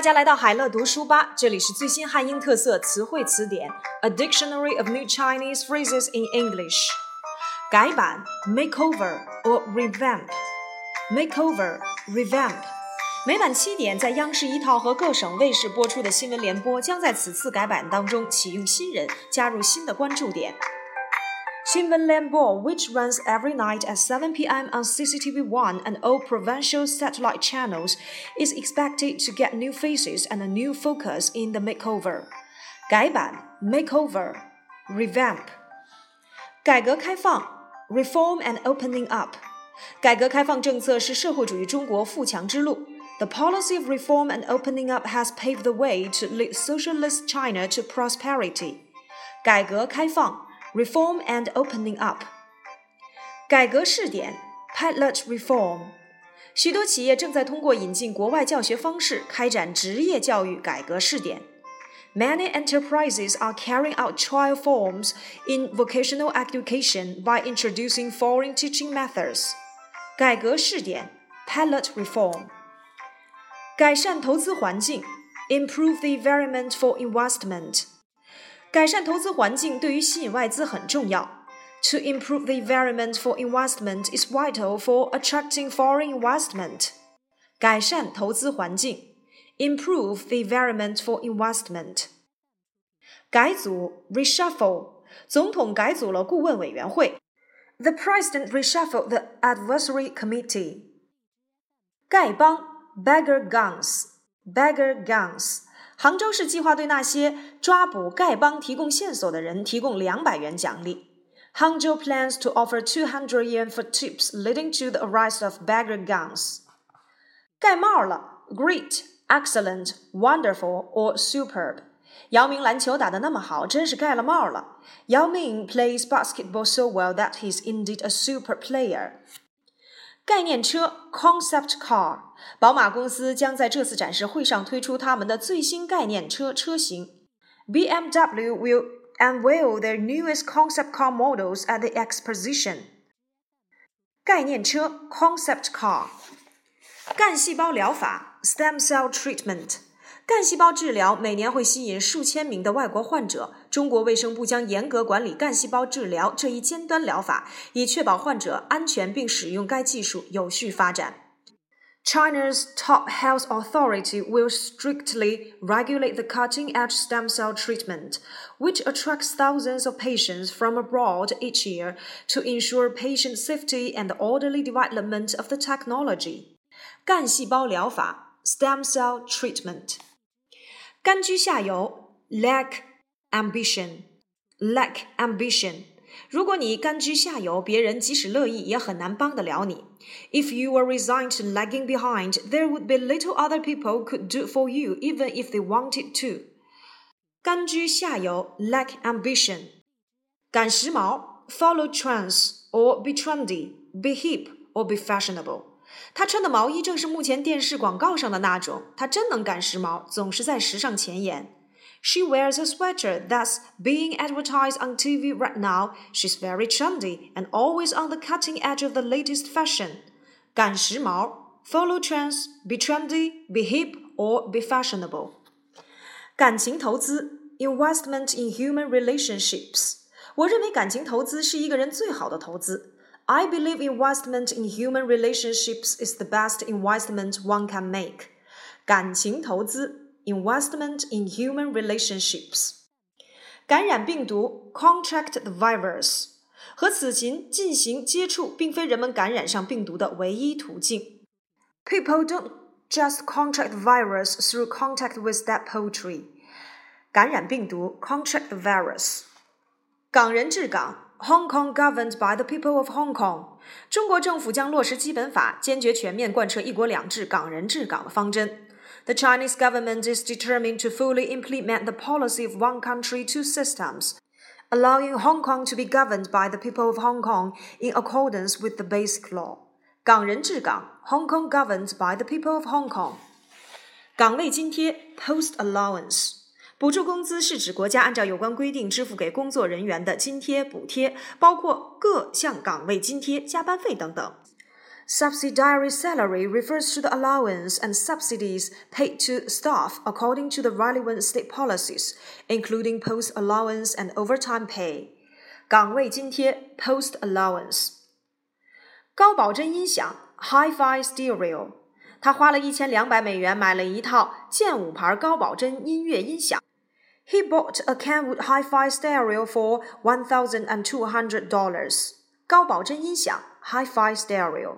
大家来到海乐读书吧，这里是最新汉英特色词汇词典，A Dictionary of New Chinese Phrases in English。改版 （makeover or revamp），makeover，revamp。每晚七点，在央视一套和各省卫视播出的新闻联播将在此次改版当中启用新人，加入新的关注点。Xinwen Lianbo, which runs every night at 7 p.m. on CCTV1 and all provincial satellite channels, is expected to get new faces and a new focus in the makeover. 改版 makeover revamp. 改革开放, reform and opening up. up。改革开放政策是社会主义中国富强之路。The policy of reform and opening up has paved the way to lead socialist China to prosperity. 改革开放。reform and opening up。改革试点 pilot reform。许多企业正在通过引进国外教学方式开展职业教育改革试点。Many enterprises are carrying out trial forms in vocational education by introducing foreign teaching methods. 改革试点 pilot reform。改善投资环境 improve the environment for investment。 改善投资环境对于吸引外资很重要。To improve the environment for investment is vital for attracting foreign investment. 改善投资环境，improve the environment for investment. 改组 reshuffle，总统改组了顾问委员会。The president reshuffled the advisory committee. 丐帮 beggar gangs beggar gangs 杭州市计划对那些抓捕丐帮提供线索的人提供两百元奖励。Hangzhou plans to offer 200 yuan for tips leading to the arrest of beggar gangs. 盖帽了，great, excellent, wonderful or superb. 姚明篮球打得那么好，真是盖了帽了。Yao Ming plays basketball so well that he's indeed a super player. 概念车 （concept car）， 宝马公司将在这次展示会上推出他们的最新概念车车型。BMW will unveil their newest concept car models at the exposition。概念车 （concept car），干细胞疗法 （stem cell treatment）。干细胞治疗每年会吸引数千名的外国患者。中国卫生部将严格管理干细胞治疗这一尖端疗法，以确保患者安全并使用该技术有序发展。China's top health authority will strictly regulate the cutting-edge stem cell treatment, which attracts thousands of patients from abroad each year to ensure patient safety and the orderly development of the technology. 干细胞疗法 （stem cell treatment）。甘居下游，lack ambition，lack ambition。 如果你甘居下游，别人即使乐意也很难帮得了你。If you were resigned to lagging behind, there would be little other people could do for you, even if they wanted to. 甘居下游，lack ambition。赶时髦，follow trends or be trendy, be hip or be fashionable。他穿的毛衣正是目前电视广告上的那种。他真能赶时髦，总是在时尚前沿。 She wears a sweater that's being advertised on TV right now. She's very trendy and always on the cutting edge of the latest fashion. 赶时髦，follow trends, be trendy, be hip or be fashionable. 感情投资，investment in human relationships. 我认为感情投资是一个人最好的投资。I believe investment in human relationships is the best investment one can make. 感情投资 investment in human relationships. 感染病毒 contract the virus. 和此情进行接触并非人们感染上病毒的唯一途径。People don't just contract the virus through contact with that poultry. 感染病毒 contract the virus. 港人治港 Hong Kong governed by the people of Hong Kong。中国政府将落实基本法，坚决全面贯彻“一国两制”、港人治港的方针。 The Chinese government is determined to fully implement the policy of one country, two systems, allowing Hong Kong to be governed by the people of Hong Kong in accordance with the Basic Law. 港人治港，Hong Kong governed by the people of Hong Kong。岗位津贴，post allowance。补助工资是指国家按照有关规定支付给工作人员的津贴、补贴，包括各项岗位津贴、加班费等等。 Subsidiary salary refers to the allowance and subsidies paid to staff according to the relevant state policies, including post allowance and overtime pay. 岗位津贴 post allowance。高保真音响 Hi-Fi Stereo，他花了一千两百美元买了一套剑舞牌高保真音乐音响。He bought a Kenwood Hi-Fi stereo for one thousand and two hundred dollars. 高保真音响 Hi-Fi Stereo。